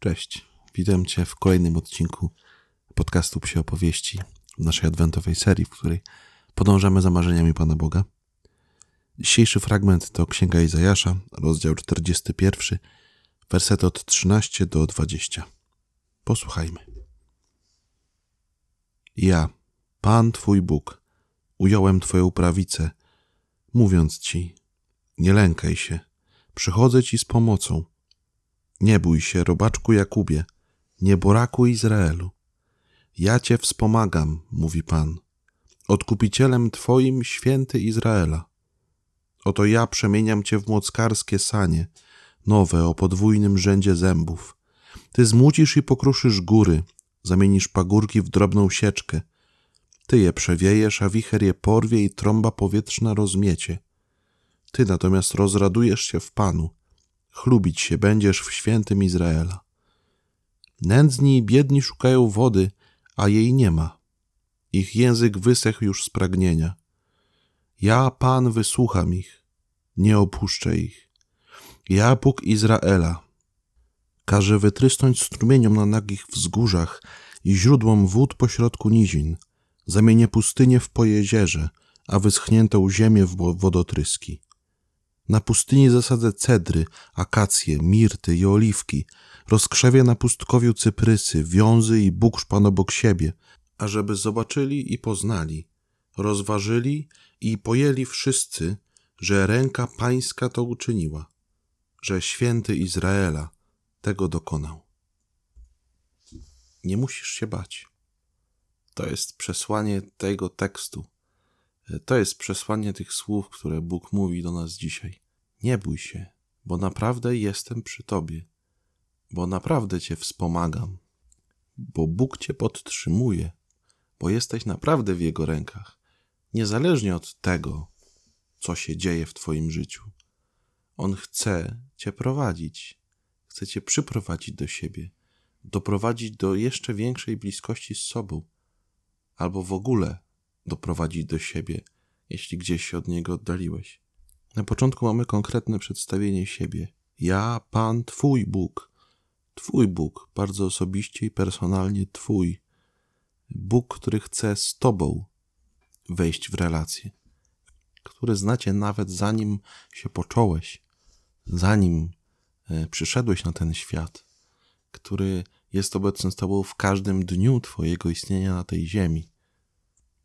Cześć, witam Cię w kolejnym odcinku podcastu Psie Opowieści w naszej adwentowej serii, w której podążamy za marzeniami Pana Boga. Dzisiejszy fragment to Księga Izajasza, rozdział 41, wersety od 13 do 20. Posłuchajmy. Ja, Pan Twój Bóg, ująłem Twoją prawicę, mówiąc Ci, nie lękaj się, przychodzę Ci z pomocą. Nie bój się, robaczku Jakubie, nieboraku Izraelu. Ja Cię wspomagam, mówi Pan, odkupicielem Twoim święty Izraela. Oto ja przemieniam Cię w mockarskie sanie, nowe o podwójnym rzędzie zębów. Ty zmucisz i pokruszysz góry, zamienisz pagórki w drobną sieczkę. Ty je przewiejesz, a wicher je porwie i trąba powietrzna rozmiecie. Ty natomiast rozradujesz się w Panu, chlubić się będziesz w świętym Izraela. Nędzni i biedni szukają wody, a jej nie ma. Ich język wysechł już z pragnienia. Ja, Pan, wysłucham ich, nie opuszczę ich. Ja, Bóg Izraela, każę wytrysnąć strumieniom na nagich wzgórzach i źródłom wód pośrodku nizin. Zamienię pustynię w pojezierze, a wyschniętą ziemię w wodotryski. Na pustyni zasadzę cedry, akacje, mirty i oliwki. Rozkrzewię na pustkowiu cyprysy, wiązy i bukszpan obok siebie, ażeby zobaczyli i poznali, rozważyli i pojęli wszyscy, że ręka pańska to uczyniła, że święty Izraela tego dokonał. Nie musisz się bać. To jest przesłanie tego tekstu. To jest przesłanie tych słów, które Bóg mówi do nas dzisiaj. Nie bój się, bo naprawdę jestem przy Tobie, bo naprawdę Cię wspomagam, bo Bóg Cię podtrzymuje, bo jesteś naprawdę w Jego rękach, niezależnie od tego, co się dzieje w Twoim życiu. On chce Cię prowadzić, chce Cię przyprowadzić do siebie, doprowadzić do jeszcze większej bliskości z sobą, albo w ogóle doprowadzić do siebie, jeśli gdzieś się od Niego oddaliłeś. Na początku mamy konkretne przedstawienie siebie. Ja, Pan, Twój Bóg. Twój Bóg, bardzo osobiście i personalnie Twój. Bóg, który chce z Tobą wejść w relację, który znacie nawet zanim się począłeś, zanim e, przyszedłeś na ten świat, który jest obecny z Tobą w każdym dniu Twojego istnienia na tej ziemi.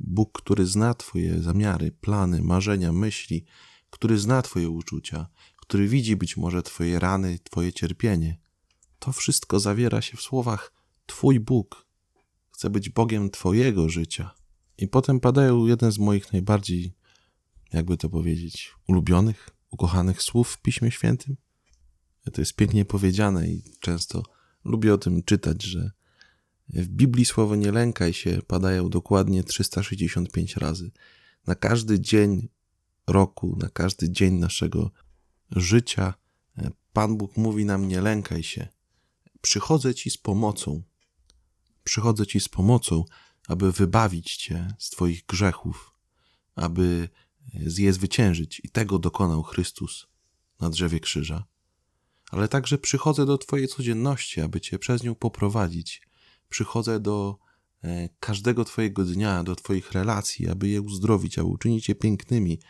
Bóg, który zna Twoje zamiary, plany, marzenia, myśli, który zna Twoje uczucia, który widzi być może Twoje rany, Twoje cierpienie. To wszystko zawiera się w słowach Twój Bóg. Chce być Bogiem Twojego życia. I potem padają jeden z moich najbardziej, jakby to powiedzieć, ulubionych, ukochanych słów w Piśmie Świętym. To jest pięknie powiedziane i często lubię o tym czytać, że w Biblii słowo nie lękaj się padają dokładnie 365 razy. Na każdy dzień roku, na każdy dzień naszego życia, e, Pan Bóg mówi nam: Nie lękaj się. Przychodzę Ci z pomocą. Przychodzę Ci z pomocą, aby wybawić Cię z Twoich grzechów, aby je zwyciężyć. I tego dokonał Chrystus na drzewie krzyża. Ale także przychodzę do Twojej codzienności, aby Cię przez nią poprowadzić. Przychodzę do e, każdego Twojego dnia, do Twoich relacji, aby je uzdrowić, aby uczynić je pięknymi,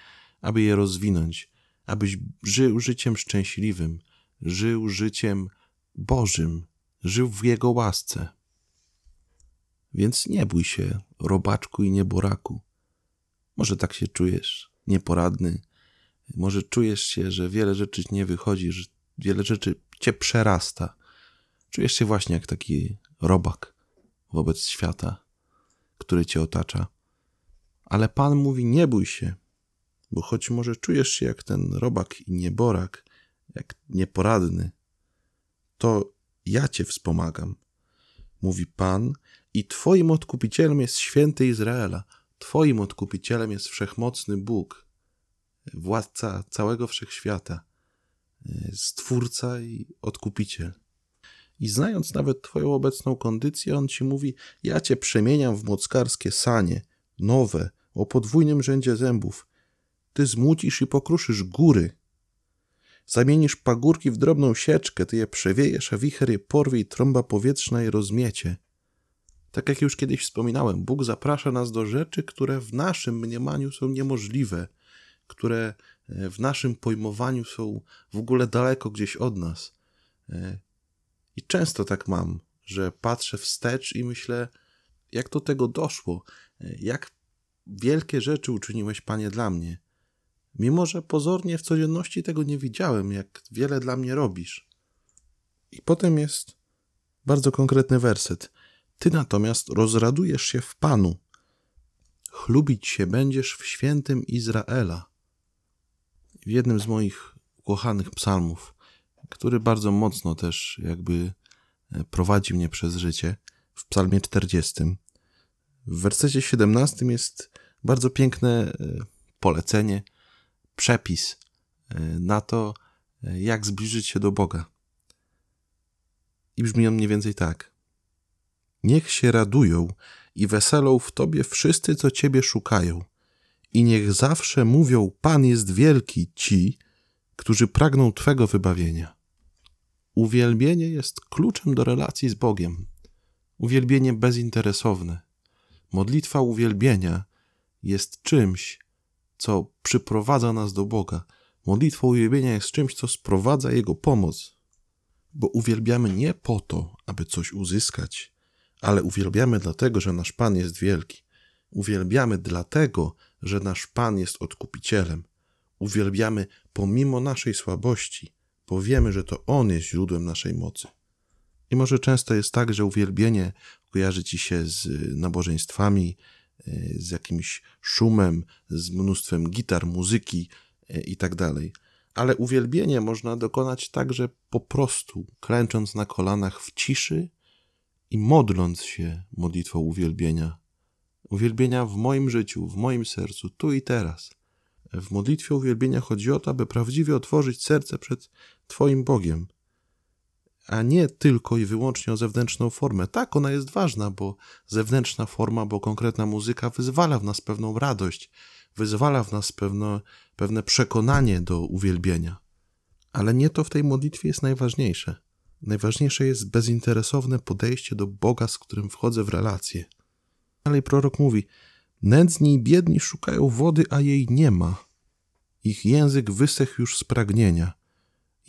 aby je rozwinąć, abyś żył życiem szczęśliwym, żył życiem Bożym, żył w Jego łasce. Więc nie bój się, robaczku i nieboraku. Może tak się czujesz, nieporadny, może czujesz się, że wiele rzeczy nie wychodzi, że wiele rzeczy cię przerasta. Czujesz się właśnie jak taki robak wobec świata, który cię otacza. Ale Pan mówi: Nie bój się, bo choć może czujesz się jak ten robak i nieborak, jak nieporadny, to ja cię wspomagam, mówi Pan, i Twoim odkupicielem jest święty Izraela, Twoim odkupicielem jest wszechmocny Bóg, władca całego wszechświata, stwórca i odkupiciel. I znając nawet Twoją obecną kondycję, On Ci mówi: Ja Cię przemieniam w mockarskie sanie, nowe, o podwójnym rzędzie zębów, ty zmucisz i pokruszysz góry. Zamienisz pagórki w drobną sieczkę, ty je przewiejesz, a wicher je porwie i trąba powietrzna je rozmiecie. Tak jak już kiedyś wspominałem, Bóg zaprasza nas do rzeczy, które w naszym mniemaniu są niemożliwe, które e, w naszym pojmowaniu są w ogóle daleko gdzieś od nas. I często tak mam, że patrzę wstecz i myślę, jak do tego doszło, jak wielkie rzeczy uczyniłeś, Panie, dla mnie. Mimo, że pozornie w codzienności tego nie widziałem, jak wiele dla mnie robisz. I potem jest bardzo konkretny werset. Ty natomiast rozradujesz się w Panu. Chlubić się będziesz w świętym Izraela. W jednym z moich ukochanych psalmów, który bardzo mocno też jakby e, prowadzi mnie przez życie, w psalmie 40. W wersecie 17 jest bardzo piękne e, polecenie, przepis e, na to, jak zbliżyć się do Boga. I brzmi on mniej więcej tak. Niech się radują i weselą w Tobie wszyscy, co Ciebie szukają. I niech zawsze mówią: Pan jest wielki, ci, którzy pragną Twego wybawienia. Uwielbienie jest kluczem do relacji z Bogiem. Uwielbienie bezinteresowne. Modlitwa uwielbienia jest czymś, co przyprowadza nas do Boga. Modlitwa uwielbienia jest czymś, co sprowadza Jego pomoc. Bo uwielbiamy nie po to, aby coś uzyskać, ale uwielbiamy dlatego, że nasz Pan jest wielki. Uwielbiamy dlatego, że nasz Pan jest odkupicielem. Uwielbiamy pomimo naszej słabości, bo wiemy, że to On jest źródłem naszej mocy. I może często jest tak, że uwielbienie kojarzy ci się z nabożeństwami, e, z jakimś szumem, z mnóstwem gitar, muzyki e, i tak dalej. Ale uwielbienie można dokonać także po prostu, klęcząc na kolanach w ciszy i modląc się modlitwą uwielbienia. Uwielbienia w moim życiu, w moim sercu, tu i teraz. W modlitwie uwielbienia chodzi o to, aby prawdziwie otworzyć serce przed Twoim Bogiem, a nie tylko i wyłącznie o zewnętrzną formę. Tak, ona jest ważna, bo zewnętrzna forma, bo konkretna muzyka wyzwala w nas pewną radość, wyzwala w nas pewne, pewne przekonanie do uwielbienia. Ale nie to w tej modlitwie jest najważniejsze. Najważniejsze jest bezinteresowne podejście do Boga, z którym wchodzę w relację. Dalej prorok mówi: Nędzni i biedni szukają wody, a jej nie ma. Ich język wysechł już z pragnienia.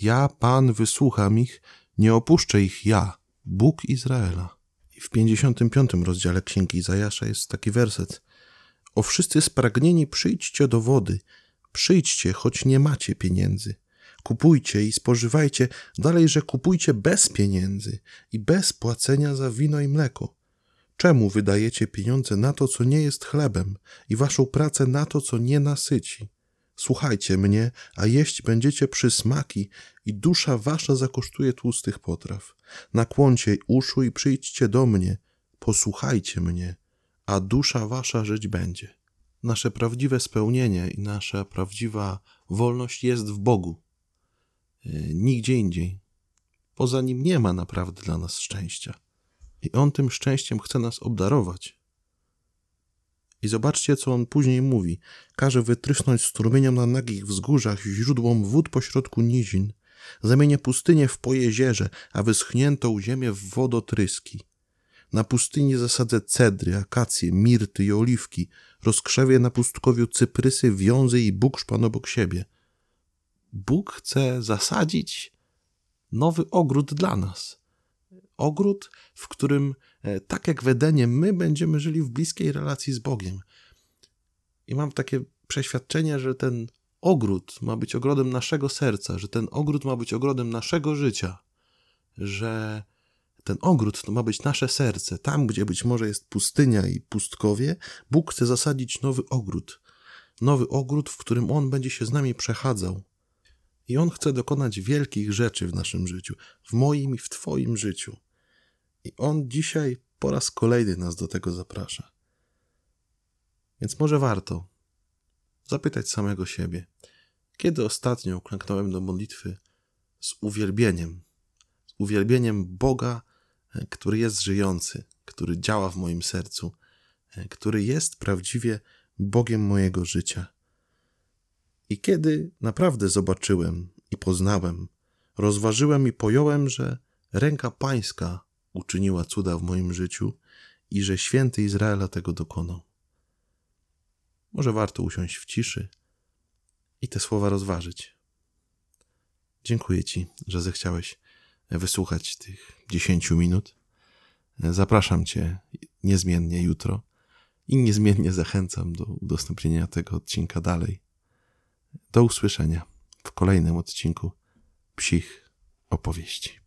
Ja, Pan, wysłucham ich, nie opuszczę ich ja, Bóg Izraela. I w 55 rozdziale Księgi Izajasza jest taki werset. O wszyscy spragnieni przyjdźcie do wody, przyjdźcie, choć nie macie pieniędzy. Kupujcie i spożywajcie, dalej, że kupujcie bez pieniędzy i bez płacenia za wino i mleko. Czemu wydajecie pieniądze na to, co nie jest chlebem, i waszą pracę na to, co nie nasyci? Słuchajcie mnie, a jeść będziecie przysmaki i dusza wasza zakosztuje tłustych potraw. Nakłoncie uszu i przyjdźcie do mnie, posłuchajcie mnie, a dusza wasza żyć będzie. Nasze prawdziwe spełnienie i nasza prawdziwa wolność jest w Bogu. E, nigdzie indziej. Poza nim nie ma naprawdę dla nas szczęścia. I on tym szczęściem chce nas obdarować. I zobaczcie, co on później mówi. Każe wytrysnąć strumieniom na nagich wzgórzach, źródłom wód pośrodku nizin. Zamienię pustynię w pojezierze, a wyschniętą ziemię w wodotryski. Na pustyni zasadzę cedry, akacje, mirty i oliwki. Rozkrzewię na pustkowiu cyprysy, wiązy i bukszpan obok siebie. Bóg chce zasadzić nowy ogród dla nas. Ogród, w którym E, tak jak w Edenie, my będziemy żyli w bliskiej relacji z Bogiem. I mam takie przeświadczenie, że ten ogród ma być ogrodem naszego serca, że ten ogród ma być ogrodem naszego życia, że ten ogród to ma być nasze serce. Tam, gdzie być może jest pustynia i pustkowie, Bóg chce zasadzić nowy ogród. Nowy ogród, w którym On będzie się z nami przechadzał. I On chce dokonać wielkich rzeczy w naszym życiu, w moim i w Twoim życiu. I On dzisiaj po raz kolejny nas do tego zaprasza. Więc może warto zapytać samego siebie, kiedy ostatnio uklęknąłem do modlitwy z uwielbieniem, z uwielbieniem Boga, e, który jest żyjący, który działa w moim sercu, e, który jest prawdziwie Bogiem mojego życia. I kiedy naprawdę zobaczyłem i poznałem, rozważyłem i pojąłem, że ręka Pańska uczyniła cuda w moim życiu i że święty Izraela tego dokonał. Może warto usiąść w ciszy i te słowa rozważyć. Dziękuję Ci, że zechciałeś wysłuchać tych dziesięciu minut. Zapraszam Cię niezmiennie jutro i niezmiennie zachęcam do udostępnienia tego odcinka dalej. Do usłyszenia w kolejnym odcinku psich opowieści.